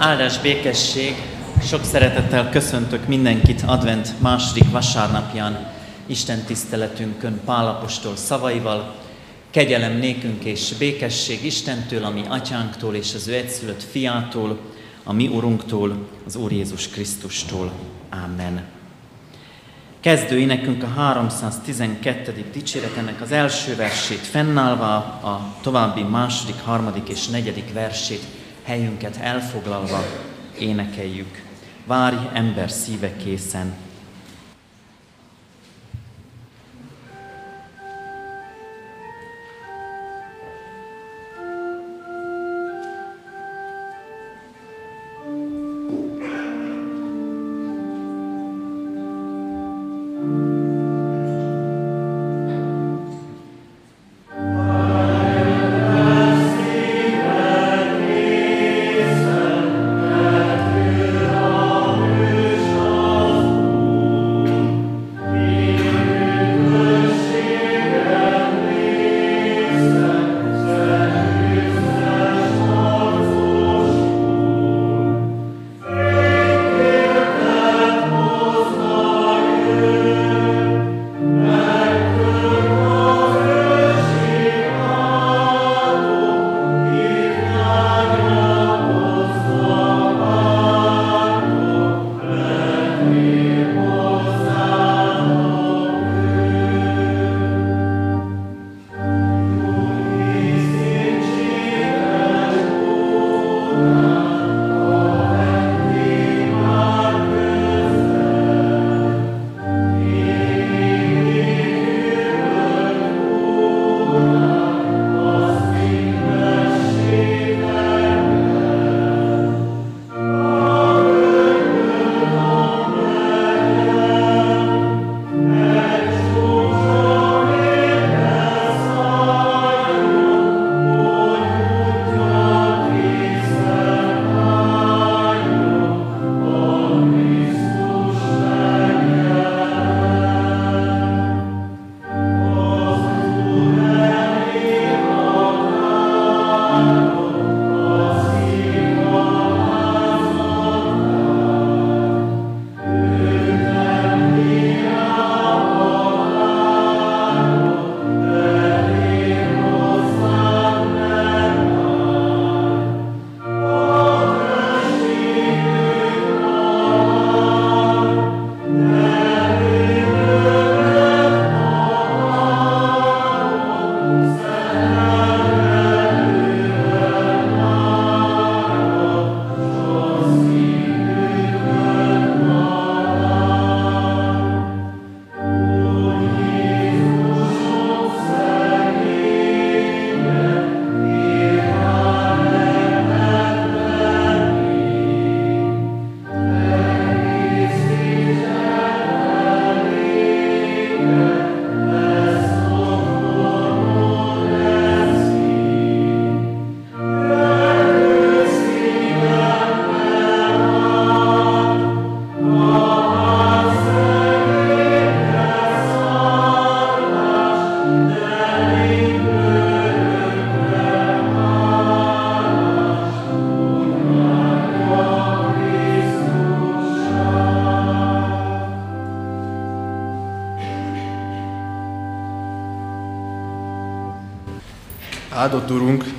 Áldás békesség, sok szeretettel köszöntök mindenkit advent második vasárnapján, Isten tiszteletünkön Pálapostól szavaival, kegyelem nékünk és békesség Istentől, ami atyánktól és az ő egyszülött fiától, a mi Urunktól, az Úr Jézus Krisztustól. Amen. Kezdő énekünk a 312. dicséretenek az első versét fennállva, a további második, harmadik és negyedik versét helyünket elfoglalva énekeljük. Várj ember szíve készen,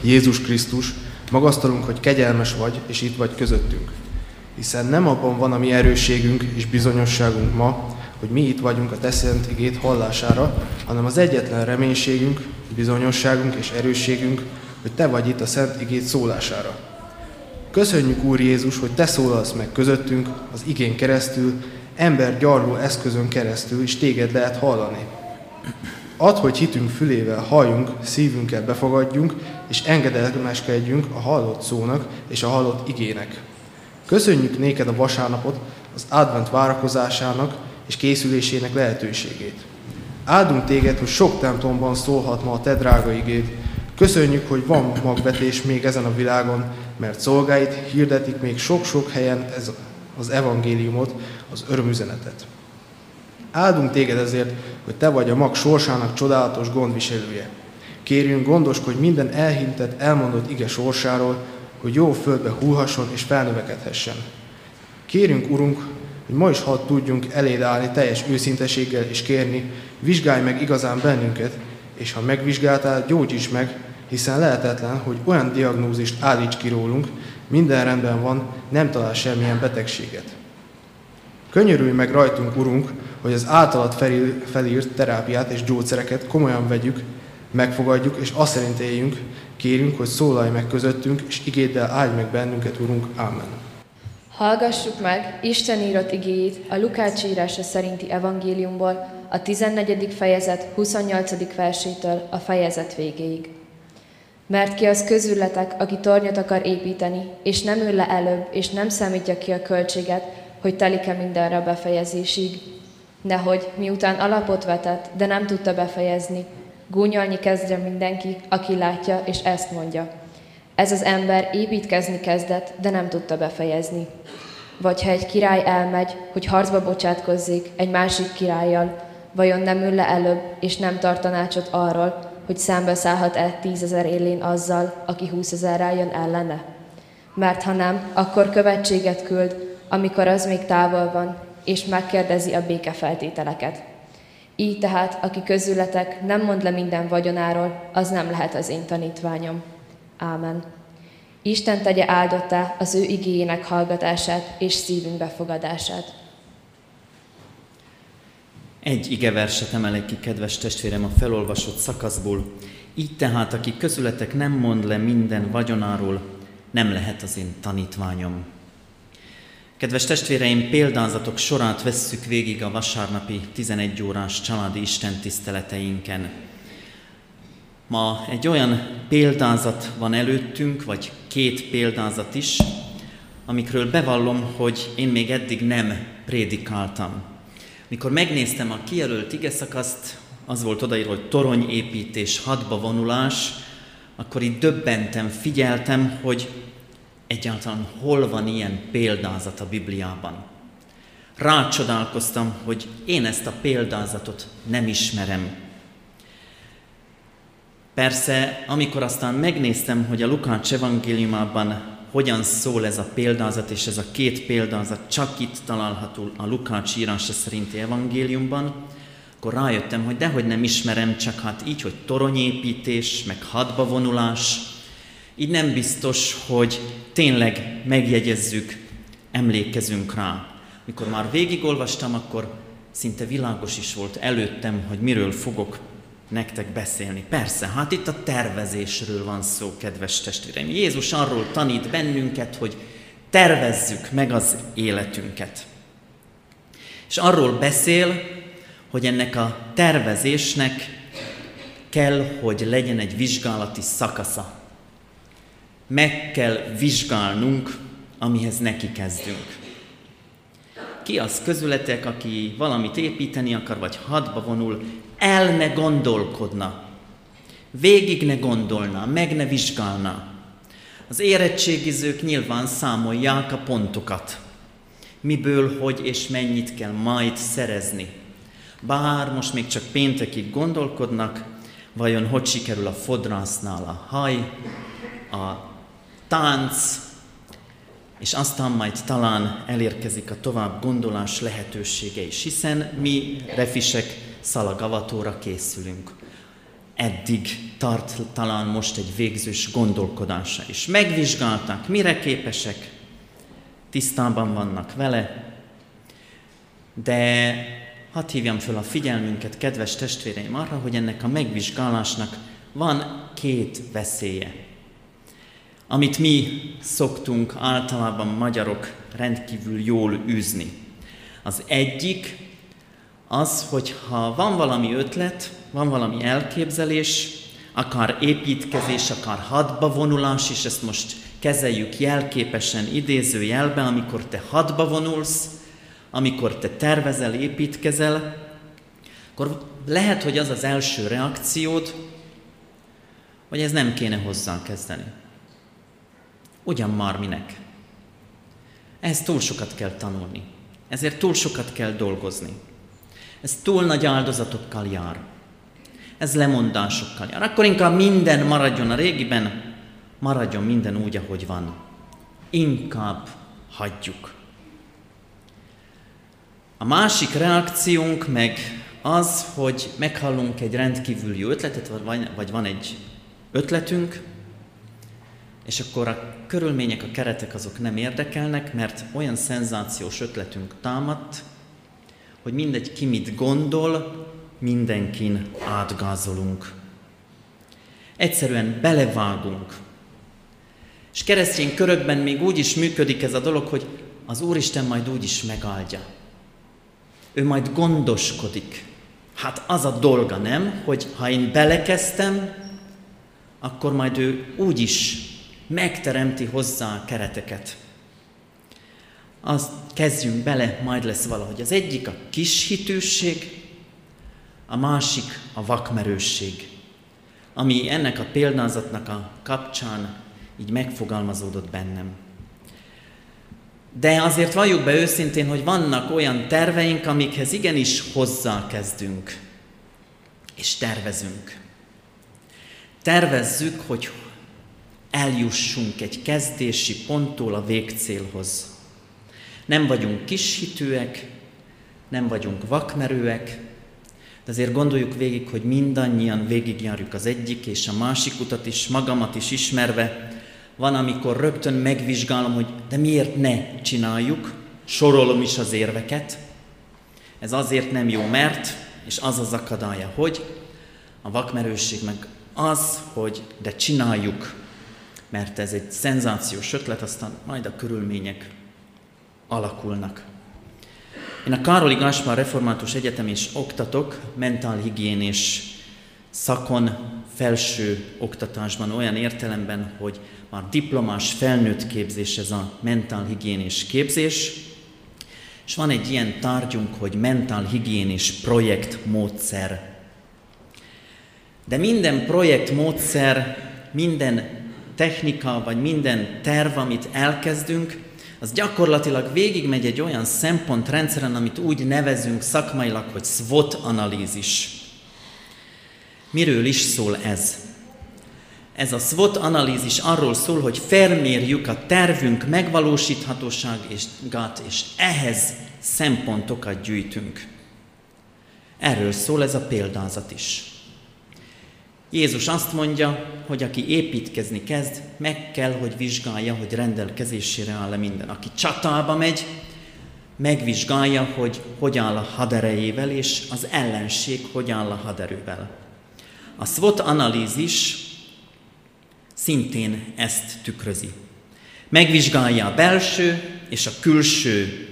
Jézus Krisztus, magasztalunk, hogy kegyelmes vagy, és itt vagy közöttünk. Hiszen nem abban van a mi erősségünk és bizonyosságunk ma, hogy mi itt vagyunk a Te szent igét hallására, hanem az egyetlen reménységünk, bizonyosságunk és erősségünk, hogy Te vagy itt a szent igét szólására. Köszönjük, Úr Jézus, hogy Te szólalsz meg közöttünk, az igén keresztül, ember gyarló eszközön keresztül, és Téged lehet hallani. Add, hogy hitünk fülével halljunk, szívünkkel befogadjunk, és engedelmeskedjünk a hallott szónak és a hallott igének. Köszönjük néked a vasárnapot, az advent várakozásának és készülésének lehetőségét. Áldunk téged, hogy sok templomban szólhat ma a te drága igéd. Köszönjük, hogy van magvetés még ezen a világon, mert szolgáit hirdetik még sok-sok helyen ez az evangéliumot, az örömüzenetet. Áldunk téged ezért, hogy te vagy a mag sorsának csodálatos gondviselője. Kérjünk, gondoskodj minden elhintett, elmondott ige sorsáról, hogy jó földbe hullhasson és felnövekedhessen. Kérünk, Urunk, hogy ma is hadd tudjunk eléd állni teljes őszinteséggel és kérni, vizsgálj meg igazán bennünket, és ha megvizsgáltál, gyógyíts meg, hiszen lehetetlen, hogy olyan diagnózist állíts ki rólunk, minden rendben van, nem talál semmilyen betegséget. Könyörülj meg rajtunk, Urunk, hogy az általad felírt terápiát és gyógyszereket komolyan vegyük, megfogadjuk, és azt szerint éljünk, kérünk, hogy szólalj meg közöttünk, és igéddel áldj meg bennünket, Urunk. Ámen. Hallgassuk meg Isten írott igéjét a Lukács írása szerinti evangéliumból, a 14. fejezet 28. versétől a fejezet végéig. Mert ki az közületek, aki tornyot akar építeni, és nem ül le előbb, és nem számítja ki a költséget, hogy telik-e mindenre a befejezésig. Nehogy, miután alapot vetett, de nem tudta befejezni, gúnyolni kezdje mindenki, aki látja, és ezt mondja. Ez az ember építkezni kezdett, de nem tudta befejezni. Vagy ha egy király elmegy, hogy harcba bocsátkozzék egy másik királlyal, vajon nem ül le előbb, és nem tart tanácsot arról, hogy szembe szállhat-e tízezer élén azzal, aki húszezerrel jön ellene? Mert ha nem, akkor követséget küld, amikor az még távol van, és megkérdezi a békefeltételeket. Így tehát, aki közületek nem mond le minden vagyonáról, az nem lehet az én tanítványom. Ámen. Isten tegye áldottá az ő igényének hallgatását és szívünk befogadását. Egy igeverset emelek ki, kedves testvérem, a felolvasott szakaszból. Így tehát, aki közületek nem mond le minden vagyonáról, nem lehet az én tanítványom. Kedves testvéreim, példázatok sorát vesszük végig a vasárnapi 11 órás családi istentiszteleteinken. Ma egy olyan példázat van előttünk, vagy két példázat is, amikről bevallom, hogy én még eddig nem prédikáltam. Mikor megnéztem a kijelölt igeszakaszt, az volt odaírva, hogy toronyépítés, hadba vonulás, akkor itt döbbentem, figyeltem, hogy egyáltalán hol van ilyen példázat a Bibliában. Rácsodálkoztam, hogy én ezt a példázatot nem ismerem. Persze, amikor aztán megnéztem, hogy a Lukács evangéliumában hogyan szól ez a példázat, és ez a két példázat csak itt található a Lukács írása szerinti evangéliumban, akkor rájöttem, hogy dehogy nem ismerem, csak hát így, hogy toronyépítés, meg hadba vonulás, így nem biztos, hogy tényleg megjegyezzük, emlékezünk rá. Mikor már végigolvastam, akkor szinte világos is volt előttem, hogy miről fogok nektek beszélni. Persze, hát itt a tervezésről van szó, kedves testvéreim. Jézus arról tanít bennünket, hogy tervezzük meg az életünket. És arról beszél, hogy ennek a tervezésnek kell, hogy legyen egy vizsgálati szakasza meg kell vizsgálnunk, amihez neki kezdünk. Ki az közületek, aki valamit építeni akar, vagy hadba vonul, el ne gondolkodna, végig ne gondolna, meg ne vizsgálna. Az érettségizők nyilván számolják a pontokat, miből, hogy és mennyit kell majd szerezni. Bár most még csak péntekig gondolkodnak, vajon hogy sikerül a fodrásznál a haj, a tánc, és aztán majd talán elérkezik a tovább gondolás lehetősége is, hiszen mi refisek szalagavatóra készülünk. Eddig tart talán most egy végzős gondolkodása is. Megvizsgálták, mire képesek, tisztában vannak vele, de hadd hívjam föl a figyelmünket, kedves testvéreim, arra, hogy ennek a megvizsgálásnak van két veszélye amit mi szoktunk általában magyarok rendkívül jól űzni. Az egyik az, hogy ha van valami ötlet, van valami elképzelés, akár építkezés, akár hadba vonulás, és ezt most kezeljük jelképesen idéző jelbe, amikor te hadba vonulsz, amikor te tervezel, építkezel, akkor lehet, hogy az az első reakciód, hogy ez nem kéne hozzá kezdeni. Ugyan már minek? Ehhez túl sokat kell tanulni. Ezért túl sokat kell dolgozni. Ez túl nagy áldozatokkal jár. Ez lemondásokkal jár. Akkor inkább minden maradjon a régiben, maradjon minden úgy, ahogy van. Inkább hagyjuk. A másik reakciónk meg az, hogy meghallunk egy rendkívüli ötletet, vagy van egy ötletünk, és akkor a körülmények, a keretek azok nem érdekelnek, mert olyan szenzációs ötletünk támadt, hogy mindegy ki mit gondol, mindenkin átgázolunk. Egyszerűen belevágunk. És keresztény körökben még úgy is működik ez a dolog, hogy az Úristen majd úgy is megáldja. Ő majd gondoskodik. Hát az a dolga, nem, hogy ha én belekezdtem, akkor majd ő úgy is megteremti hozzá a kereteket. Azt kezdjünk bele, majd lesz valahogy. Az egyik a kis hitűség, a másik a vakmerősség, ami ennek a példázatnak a kapcsán így megfogalmazódott bennem. De azért valljuk be őszintén, hogy vannak olyan terveink, amikhez igenis hozzákezdünk, és tervezünk. Tervezzük, hogy eljussunk egy kezdési ponttól a végcélhoz. Nem vagyunk kishitűek, nem vagyunk vakmerőek, de azért gondoljuk végig, hogy mindannyian végigjárjuk az egyik és a másik utat is, magamat is ismerve. Van, amikor rögtön megvizsgálom, hogy de miért ne csináljuk, sorolom is az érveket. Ez azért nem jó, mert, és az az akadálya, hogy a vakmerőség meg az, hogy de csináljuk, mert ez egy szenzációs ötlet, aztán majd a körülmények alakulnak. Én a Károli Gáspár Református Egyetem is oktatok, mentálhigiénés szakon, felső oktatásban olyan értelemben, hogy már diplomás felnőtt képzés ez a mentálhigiénés képzés, és van egy ilyen tárgyunk, hogy mentálhigiénés projektmódszer. De minden projektmódszer, minden technika, vagy minden terv, amit elkezdünk, az gyakorlatilag végigmegy egy olyan szempontrendszeren, amit úgy nevezünk szakmailag, hogy SWOT analízis. Miről is szól ez? Ez a SWOT analízis arról szól, hogy felmérjük a tervünk megvalósíthatóságát, és ehhez szempontokat gyűjtünk. Erről szól ez a példázat is. Jézus azt mondja, hogy aki építkezni kezd, meg kell, hogy vizsgálja, hogy rendelkezésére áll-e minden. Aki csatába megy, megvizsgálja, hogy hogy áll a haderejével, és az ellenség hogy áll a haderővel. A SWOT analízis szintén ezt tükrözi. Megvizsgálja a belső és a külső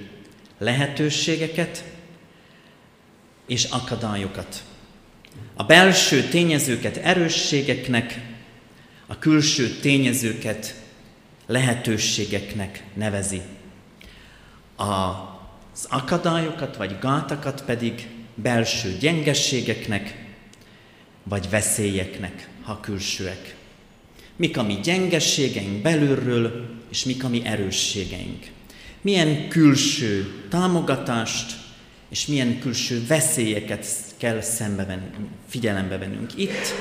lehetőségeket és akadályokat. A belső tényezőket erősségeknek, a külső tényezőket lehetőségeknek nevezi. Az akadályokat vagy gátakat pedig belső gyengességeknek vagy veszélyeknek, ha külsőek. Mik a mi gyengességeink belülről, és mik a mi erősségeink. Milyen külső támogatást és milyen külső veszélyeket kell szembe venni, figyelembe vennünk. Itt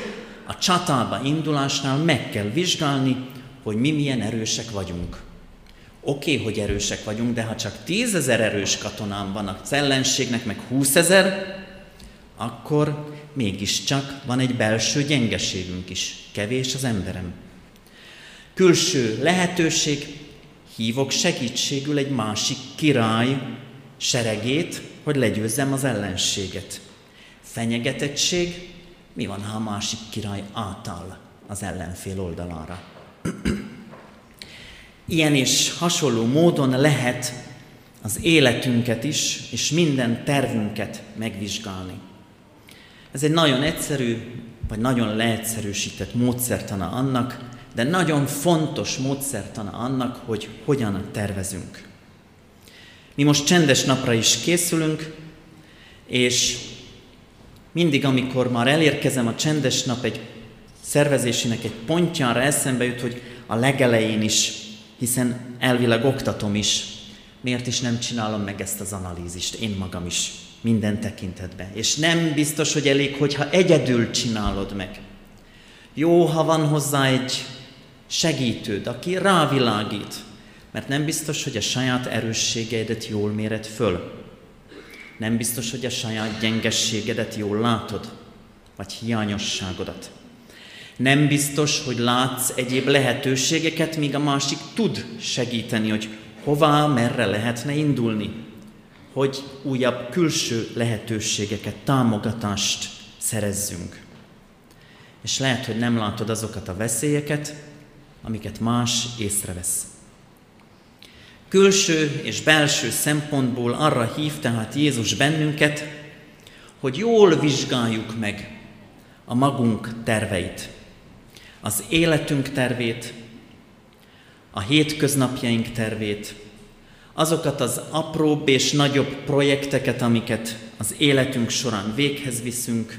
a csatába indulásnál meg kell vizsgálni, hogy mi milyen erősek vagyunk. Oké, okay, hogy erősek vagyunk, de ha csak tízezer erős katonám van a ellenségnek, meg húszezer, akkor mégiscsak van egy belső gyengeségünk is. Kevés az emberem. Külső lehetőség, hívok segítségül egy másik király seregét, hogy legyőzzem az ellenséget. Fenyegetettség, mi van, ha a másik király átáll az ellenfél oldalára? Ilyen és hasonló módon lehet az életünket is, és minden tervünket megvizsgálni. Ez egy nagyon egyszerű, vagy nagyon leegyszerűsített módszertana annak, de nagyon fontos módszertana annak, hogy hogyan tervezünk. Mi most csendes napra is készülünk, és mindig, amikor már elérkezem a csendes nap egy szervezésének egy pontjára, eszembe jut, hogy a legelején is, hiszen elvileg oktatom is, miért is nem csinálom meg ezt az analízist, én magam is, minden tekintetben. És nem biztos, hogy elég, hogyha egyedül csinálod meg. Jó, ha van hozzá egy segítőd, aki rávilágít, mert nem biztos, hogy a saját erősségeidet jól méred föl. Nem biztos, hogy a saját gyengességedet jól látod, vagy hiányosságodat. Nem biztos, hogy látsz egyéb lehetőségeket, míg a másik tud segíteni, hogy hová, merre lehetne indulni, hogy újabb külső lehetőségeket, támogatást szerezzünk. És lehet, hogy nem látod azokat a veszélyeket, amiket más észrevesz. Külső és belső szempontból arra hív tehát Jézus bennünket, hogy jól vizsgáljuk meg a magunk terveit, az életünk tervét, a hétköznapjaink tervét, azokat az apróbb és nagyobb projekteket, amiket az életünk során véghez viszünk,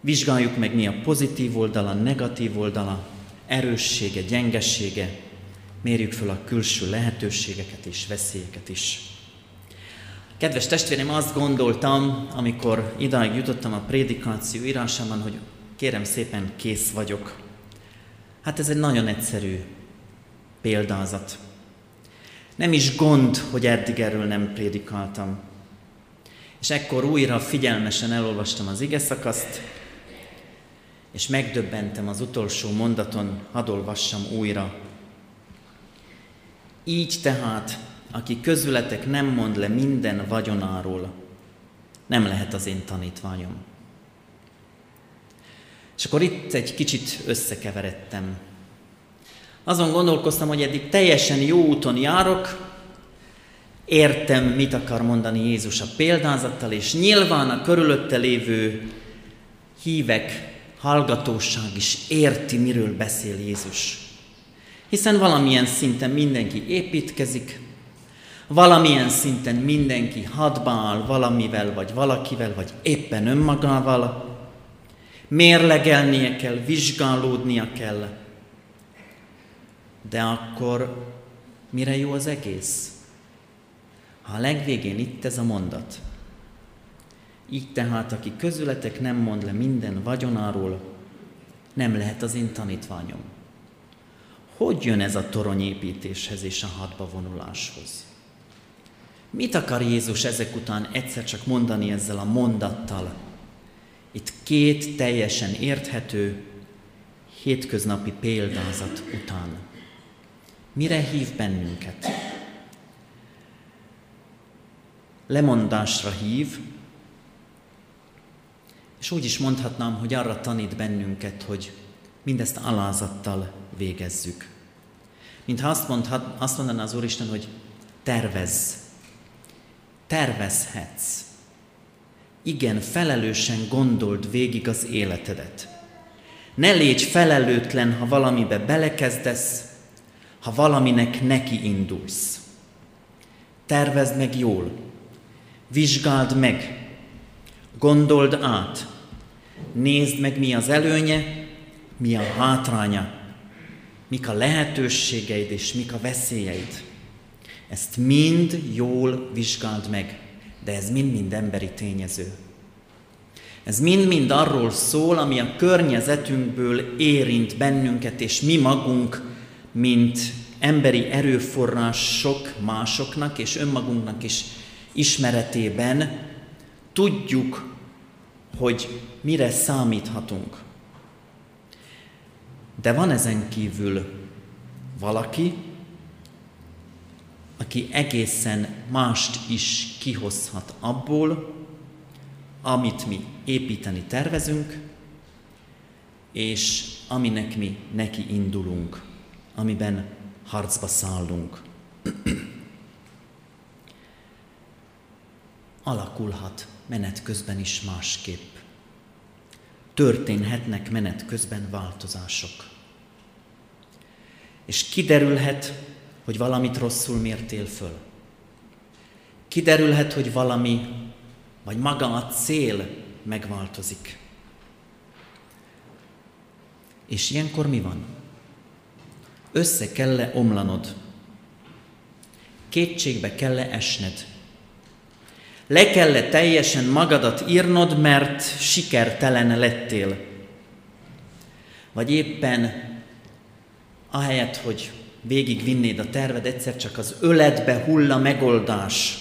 vizsgáljuk meg, mi a pozitív oldala, negatív oldala, erőssége, gyengessége, mérjük fel a külső lehetőségeket és veszélyeket is. Kedves testvérem, azt gondoltam, amikor idáig jutottam a prédikáció írásában, hogy kérem szépen kész vagyok. Hát ez egy nagyon egyszerű példázat. Nem is gond, hogy eddig erről nem prédikáltam. És ekkor újra figyelmesen elolvastam az ige szakaszt, és megdöbbentem az utolsó mondaton, hadd olvassam újra. Így tehát, aki közületek nem mond le minden vagyonáról, nem lehet az én tanítványom. És akkor itt egy kicsit összekeveredtem. Azon gondolkoztam, hogy eddig teljesen jó úton járok, értem, mit akar mondani Jézus a példázattal, és nyilván a körülötte lévő hívek, hallgatóság is érti, miről beszél Jézus. Hiszen valamilyen szinten mindenki építkezik, valamilyen szinten mindenki hadba áll valamivel, vagy valakivel, vagy éppen önmagával, mérlegelnie kell, vizsgálódnia kell. De akkor mire jó az egész? Ha a legvégén itt ez a mondat. Így tehát, aki közületek nem mond le minden vagyonáról, nem lehet az én tanítványom. Hogy jön ez a toronyépítéshez és a hadba vonuláshoz? Mit akar Jézus ezek után egyszer csak mondani ezzel a mondattal? Itt két teljesen érthető, hétköznapi példázat után. Mire hív bennünket? Lemondásra hív, és úgy is mondhatnám, hogy arra tanít bennünket, hogy mindezt alázattal végezzük. Mintha azt, mondhat, azt mondaná az Úristen, hogy tervezz, tervezhetsz, igen, felelősen gondold végig az életedet. Ne légy felelőtlen, ha valamibe belekezdesz, ha valaminek neki indulsz. Tervezd meg jól, vizsgáld meg, gondold át, nézd meg, mi az előnye, mi a hátránya, mik a lehetőségeid és mik a veszélyeid. Ezt mind jól vizsgáld meg de ez mind-mind emberi tényező. Ez mind-mind arról szól, ami a környezetünkből érint bennünket, és mi magunk, mint emberi erőforrások másoknak és önmagunknak is ismeretében tudjuk, hogy mire számíthatunk. De van ezen kívül valaki, aki egészen mást is kihozhat abból, amit mi építeni tervezünk, és aminek mi neki indulunk, amiben harcba szállunk. Alakulhat menet közben is másképp. Történhetnek menet közben változások. És kiderülhet, hogy valamit rosszul mértél föl. Kiderülhet, hogy valami, vagy maga a cél megváltozik. És ilyenkor mi van? Össze kell-e omlanod? Kétségbe kell-e esned? Le kell -e teljesen magadat írnod, mert sikertelen lettél? vagy éppen ahelyett, hogy végigvinnéd a terved, egyszer csak az öletbe hull a megoldás,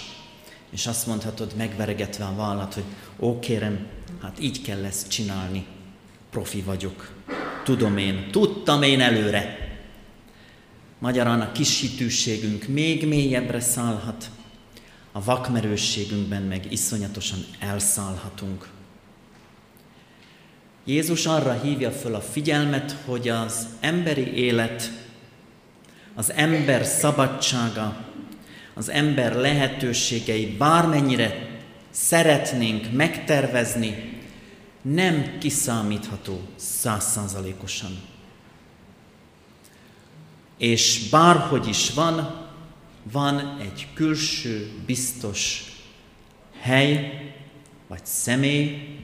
és azt mondhatod megveregetve a vállat, hogy ó kérem, hát így kell ezt csinálni, profi vagyok, tudom én, tudtam én előre. Magyarán a kis hitűségünk még mélyebbre szállhat, a vakmerősségünkben meg iszonyatosan elszállhatunk. Jézus arra hívja föl a figyelmet, hogy az emberi élet, az ember szabadsága, az ember lehetőségei bármennyire szeretnénk megtervezni, nem kiszámítható százszázalékosan. És bárhogy is van, van egy külső, biztos hely vagy személy,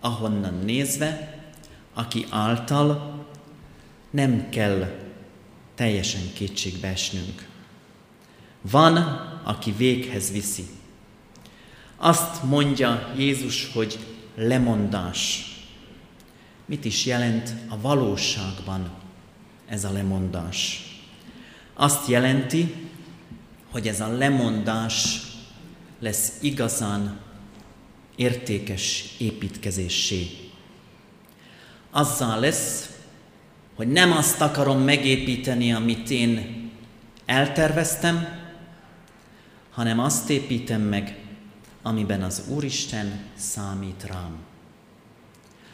ahonnan nézve, aki által nem kell teljesen kétségbe esnünk. Van, aki véghez viszi. Azt mondja Jézus, hogy lemondás. Mit is jelent a valóságban ez a lemondás? Azt jelenti, hogy ez a lemondás lesz igazán értékes építkezésé. Azzal lesz, hogy nem azt akarom megépíteni, amit én elterveztem, hanem azt építem meg, amiben az Úristen számít rám.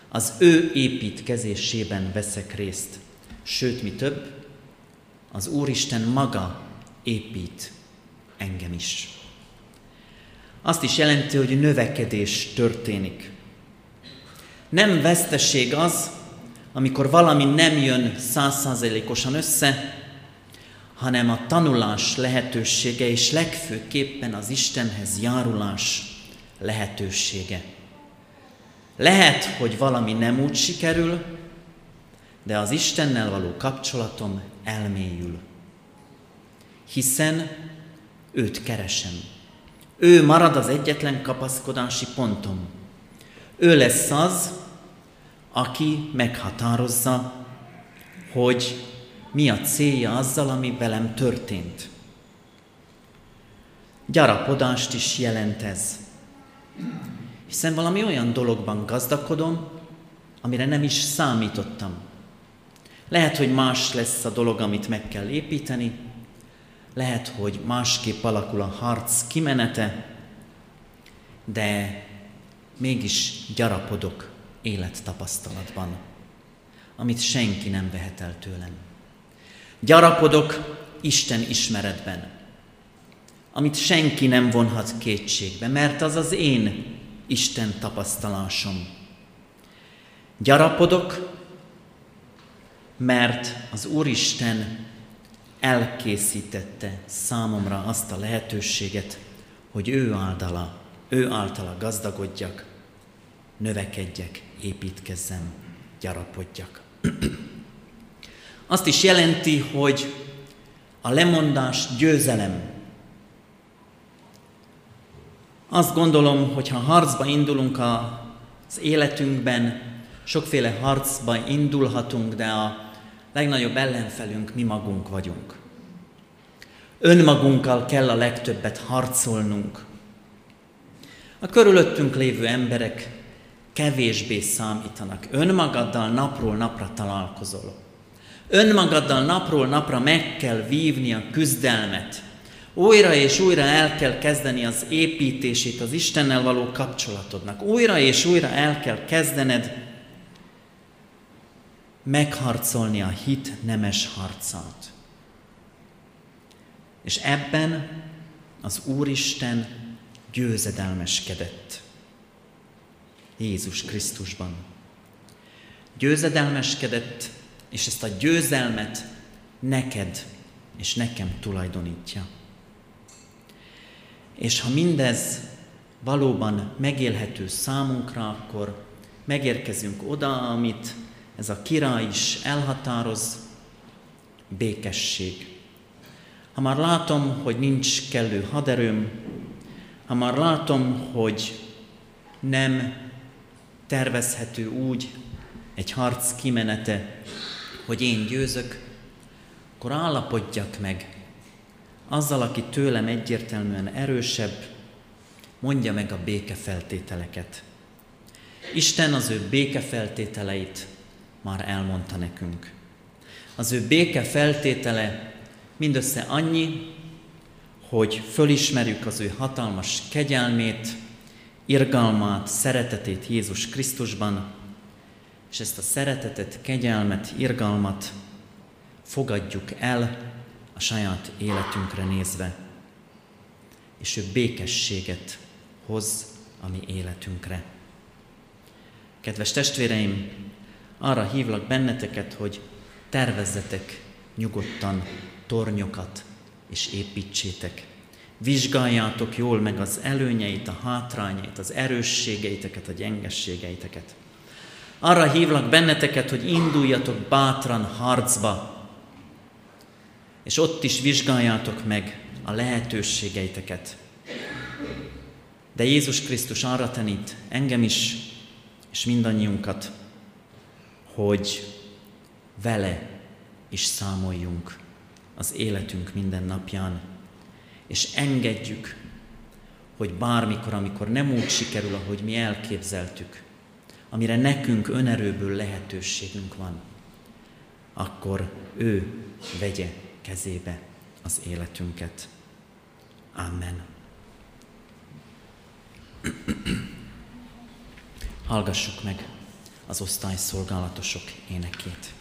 Az ő építkezésében veszek részt, sőt, mi több, az Úristen maga épít engem is. Azt is jelenti, hogy növekedés történik. Nem veszteség az, amikor valami nem jön százszázalékosan össze, hanem a tanulás lehetősége, és legfőképpen az Istenhez járulás lehetősége. Lehet, hogy valami nem úgy sikerül, de az Istennel való kapcsolatom elmélyül. Hiszen őt keresem. Ő marad az egyetlen kapaszkodási pontom. Ő lesz az, aki meghatározza, hogy mi a célja azzal, ami velem történt. Gyarapodást is jelent ez. Hiszen valami olyan dologban gazdakodom, amire nem is számítottam. Lehet, hogy más lesz a dolog, amit meg kell építeni, lehet, hogy másképp alakul a harc kimenete, de mégis gyarapodok élettapasztalatban, amit senki nem vehet el tőlem. Gyarapodok Isten ismeretben, amit senki nem vonhat kétségbe, mert az az én Isten tapasztalásom. Gyarapodok, mert az Úristen elkészítette számomra azt a lehetőséget, hogy ő általa, ő általa gazdagodjak, növekedjek, építkezzem, gyarapodjak. Azt is jelenti, hogy a lemondás győzelem. Azt gondolom, hogy ha harcba indulunk az életünkben, sokféle harcba indulhatunk, de a legnagyobb ellenfelünk mi magunk vagyunk. Önmagunkkal kell a legtöbbet harcolnunk. A körülöttünk lévő emberek kevésbé számítanak. Önmagaddal napról napra találkozol. Önmagaddal napról napra meg kell vívni a küzdelmet. Újra és újra el kell kezdeni az építését az Istennel való kapcsolatodnak. Újra és újra el kell kezdened megharcolni a hit nemes harcát. És ebben az Úristen győzedelmeskedett. Jézus Krisztusban. Győzedelmeskedett és ezt a győzelmet neked és nekem tulajdonítja. És ha mindez valóban megélhető számunkra, akkor megérkezünk oda, amit ez a király is elhatároz, békesség. Ha már látom, hogy nincs kellő haderőm, ha már látom, hogy nem tervezhető úgy, egy harc kimenete, hogy én győzök, akkor állapodjak meg azzal, aki tőlem egyértelműen erősebb, mondja meg a békefeltételeket. Isten az ő békefeltételeit már elmondta nekünk. Az ő béke feltétele mindössze annyi, hogy fölismerjük az ő hatalmas kegyelmét, irgalmát, szeretetét Jézus Krisztusban, és ezt a szeretetet, kegyelmet, irgalmat fogadjuk el a saját életünkre nézve, és ő békességet hoz a mi életünkre. Kedves testvéreim, arra hívlak benneteket, hogy tervezzetek nyugodtan tornyokat, és építsétek. Vizsgáljátok jól meg az előnyeit, a hátrányait, az erősségeiteket, a gyengességeiteket. Arra hívlak benneteket, hogy induljatok bátran harcba, és ott is vizsgáljátok meg a lehetőségeiteket. De Jézus Krisztus arra tanít engem is, és mindannyiunkat, hogy vele is számoljunk az életünk minden napján, és engedjük, hogy bármikor, amikor nem úgy sikerül, ahogy mi elképzeltük, amire nekünk önerőből lehetőségünk van, akkor ő vegye kezébe az életünket. Amen. Hallgassuk meg az osztályszolgálatosok énekét.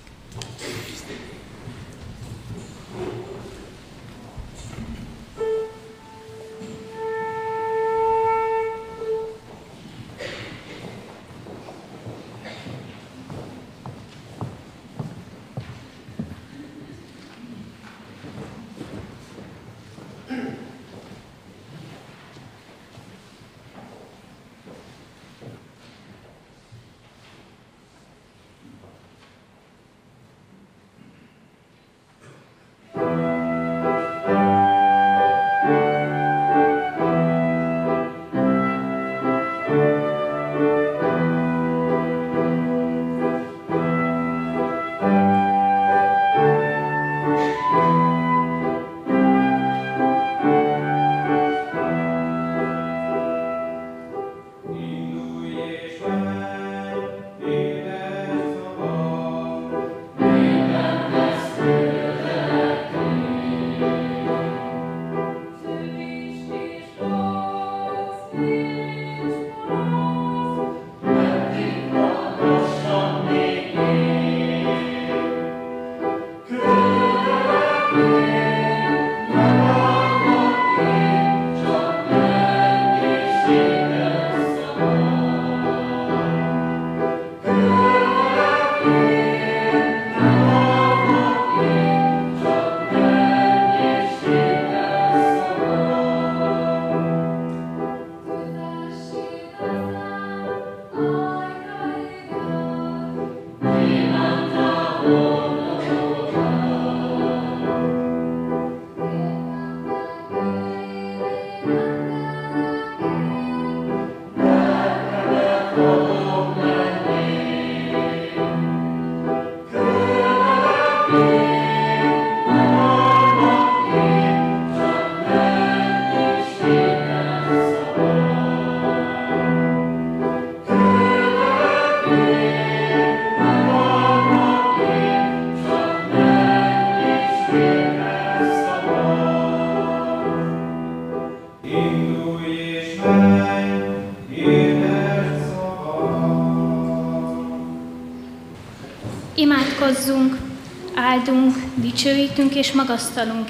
Dicsőítünk és magasztalunk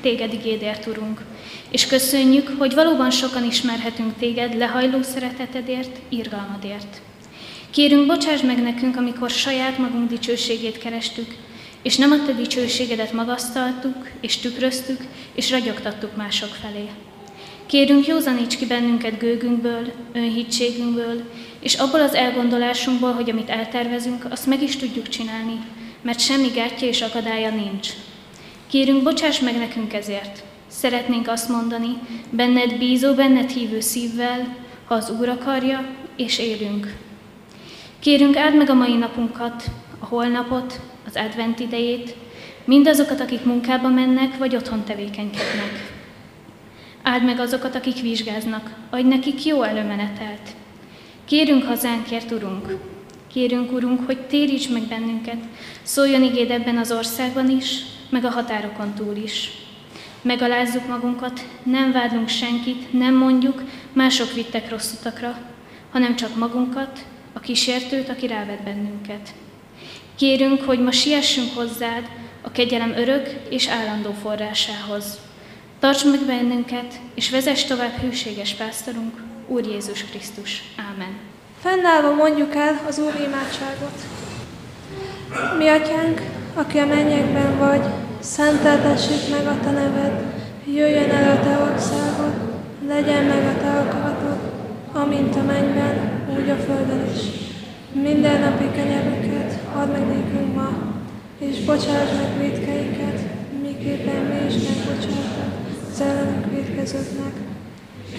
Téged igédért, Urunk, és köszönjük, hogy valóban sokan ismerhetünk Téged lehajló szeretetedért, irgalmadért. Kérünk, bocsáss meg nekünk, amikor saját magunk dicsőségét kerestük, és nem a Te dicsőségedet magasztaltuk, és tükröztük, és ragyogtattuk mások felé. Kérünk, józaníts ki bennünket gőgünkből, önhítségünkből, és abból az elgondolásunkból, hogy amit eltervezünk, azt meg is tudjuk csinálni, mert semmi gátja és akadálya nincs. Kérünk, bocsáss meg nekünk ezért. Szeretnénk azt mondani, benned bízó, benned hívő szívvel, ha az Úr akarja, és élünk. Kérünk áld meg a mai napunkat, a holnapot, az advent idejét, mindazokat, akik munkába mennek, vagy otthon tevékenykednek. Áld meg azokat, akik vizsgáznak, adj nekik jó előmenetelt. Kérünk hazánkért, Urunk, Kérünk, Urunk, hogy téríts meg bennünket, szóljon igéd ebben az országban is, meg a határokon túl is. Megalázzuk magunkat, nem vádlunk senkit, nem mondjuk, mások vittek rossz utakra, hanem csak magunkat, a kísértőt, aki rávet bennünket. Kérünk, hogy ma siessünk hozzád a kegyelem örök és állandó forrásához. Tarts meg bennünket, és vezess tovább hűséges pásztorunk, Úr Jézus Krisztus. Ámen. Fennállva mondjuk el az Úr imádságot. Mi atyánk, aki a mennyekben vagy, szenteltessék meg a te neved, jöjjön el a te országod, legyen meg a te akaratod, amint a mennyben, úgy a földön is. Minden napi kenyerünket add meg nékünk ma, és bocsáss meg védkeinket, miképpen mi is megbocsátunk ellenünk védkezőknek.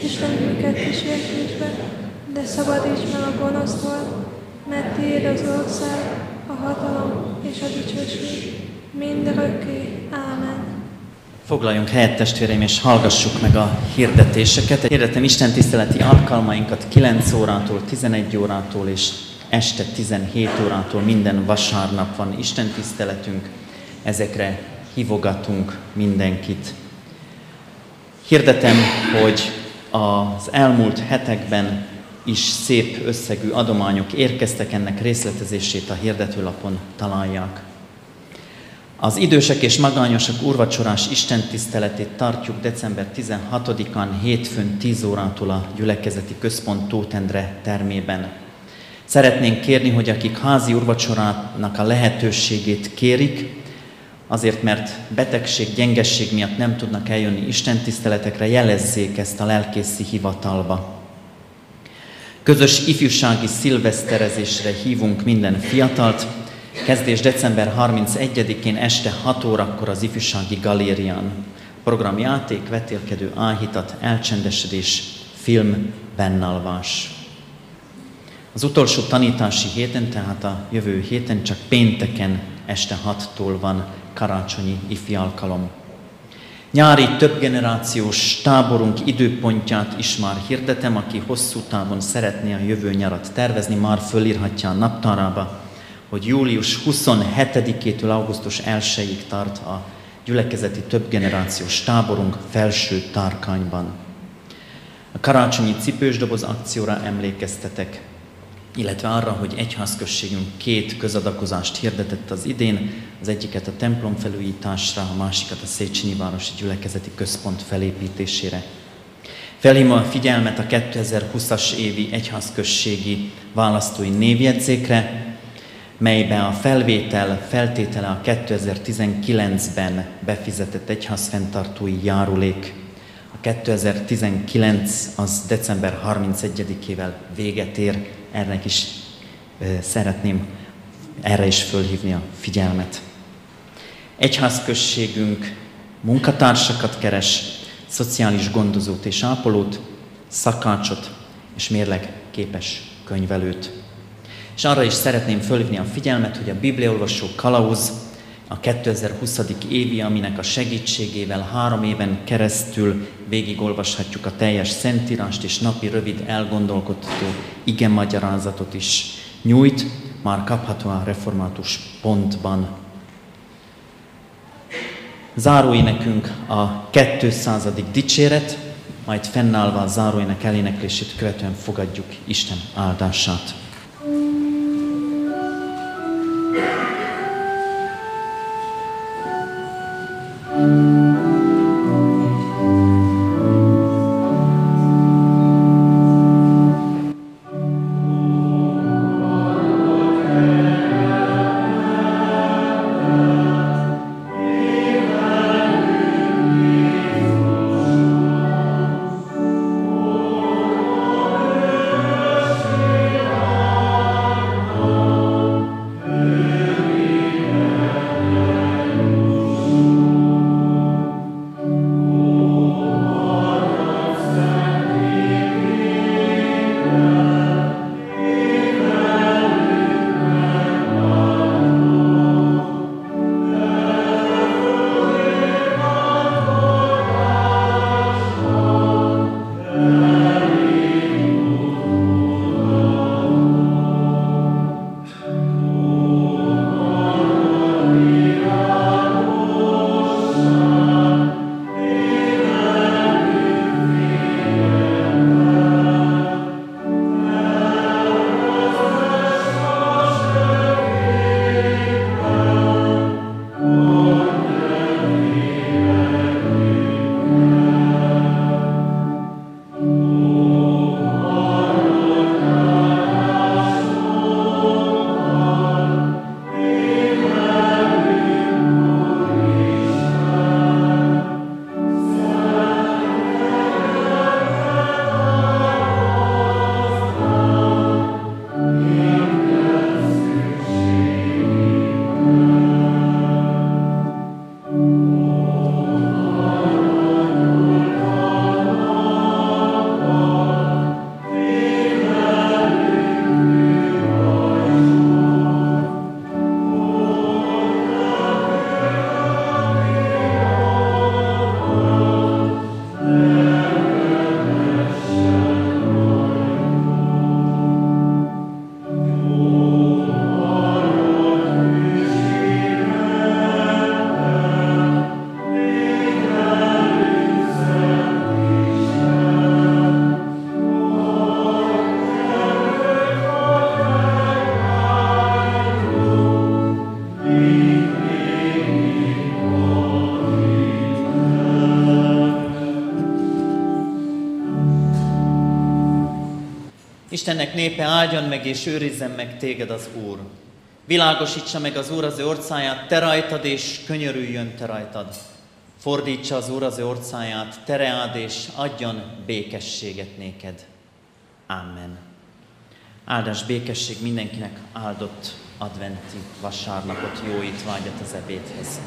Isten minket kísértésbe, de szabadíts meg a gonosztól, mert Tiéd az ország, a hatalom és a dicsőség, mindörökké. Ámen. Foglaljunk helyet testvéreim, és hallgassuk meg a hirdetéseket. Hirdetem Isten tiszteleti alkalmainkat 9 órától, 11 órától és este 17 órától minden vasárnap van Isten tiszteletünk. Ezekre hívogatunk mindenkit. Hirdetem, hogy az elmúlt hetekben is szép összegű adományok érkeztek, ennek részletezését a hirdetőlapon találják. Az idősek és magányosak urvacsorás istentiszteletét tartjuk december 16-án hétfőn 10 órától a gyülekezeti központ Tótendre termében. Szeretnénk kérni, hogy akik házi urvacsorának a lehetőségét kérik, azért mert betegség, gyengesség miatt nem tudnak eljönni istentiszteletekre, jelezzék ezt a lelkészi hivatalba. Közös ifjúsági szilveszterezésre hívunk minden fiatalt. Kezdés december 31-én este 6 órakor az ifjúsági galérián. Programjáték, vetélkedő áhítat, elcsendesedés, film, bennalvás. Az utolsó tanítási héten, tehát a jövő héten csak pénteken este 6-tól van karácsonyi ifi alkalom. Nyári többgenerációs táborunk időpontját is már hirdetem, aki hosszú távon szeretné a jövő nyarat tervezni, már fölírhatja a naptárába, hogy július 27-től augusztus 1-ig tart a gyülekezeti többgenerációs táborunk felső tárkányban. A karácsonyi cipősdoboz akcióra emlékeztetek, illetve arra, hogy egyházközségünk két közadakozást hirdetett az idén, az egyiket a templom felújításra, a másikat a Széchenyi Városi Gyülekezeti Központ felépítésére. Felhívom a figyelmet a 2020-as évi egyházközségi választói névjegyzékre, melybe a felvétel feltétele a 2019-ben befizetett egyházfenntartói járulék. A 2019 az december 31-ével véget ér, ennek is szeretném erre is fölhívni a figyelmet. Egyházközségünk munkatársakat keres, szociális gondozót és ápolót, szakácsot és mérleg képes könyvelőt. És arra is szeretném fölhívni a figyelmet, hogy a Bibliaolvasó Kalauz a 2020. évi, aminek a segítségével három éven keresztül végigolvashatjuk a teljes szentírást, és napi rövid elgondolkodható igen magyarázatot is nyújt, már kapható a református pontban. Záróénekünk a 200. dicséret, majd fennállva a záróének eléneklését követően fogadjuk Isten áldását. Népe áldjon meg és őrizzen meg téged az Úr. Világosítsa meg az Úr az ő orcáját, te rajtad, és könyörüljön te rajtad. Fordítsa az Úr az ő orcáját, tereád, és adjon békességet néked. Amen. Áldás békesség mindenkinek áldott adventi vasárnapot, jó étvágyat az ebédhez.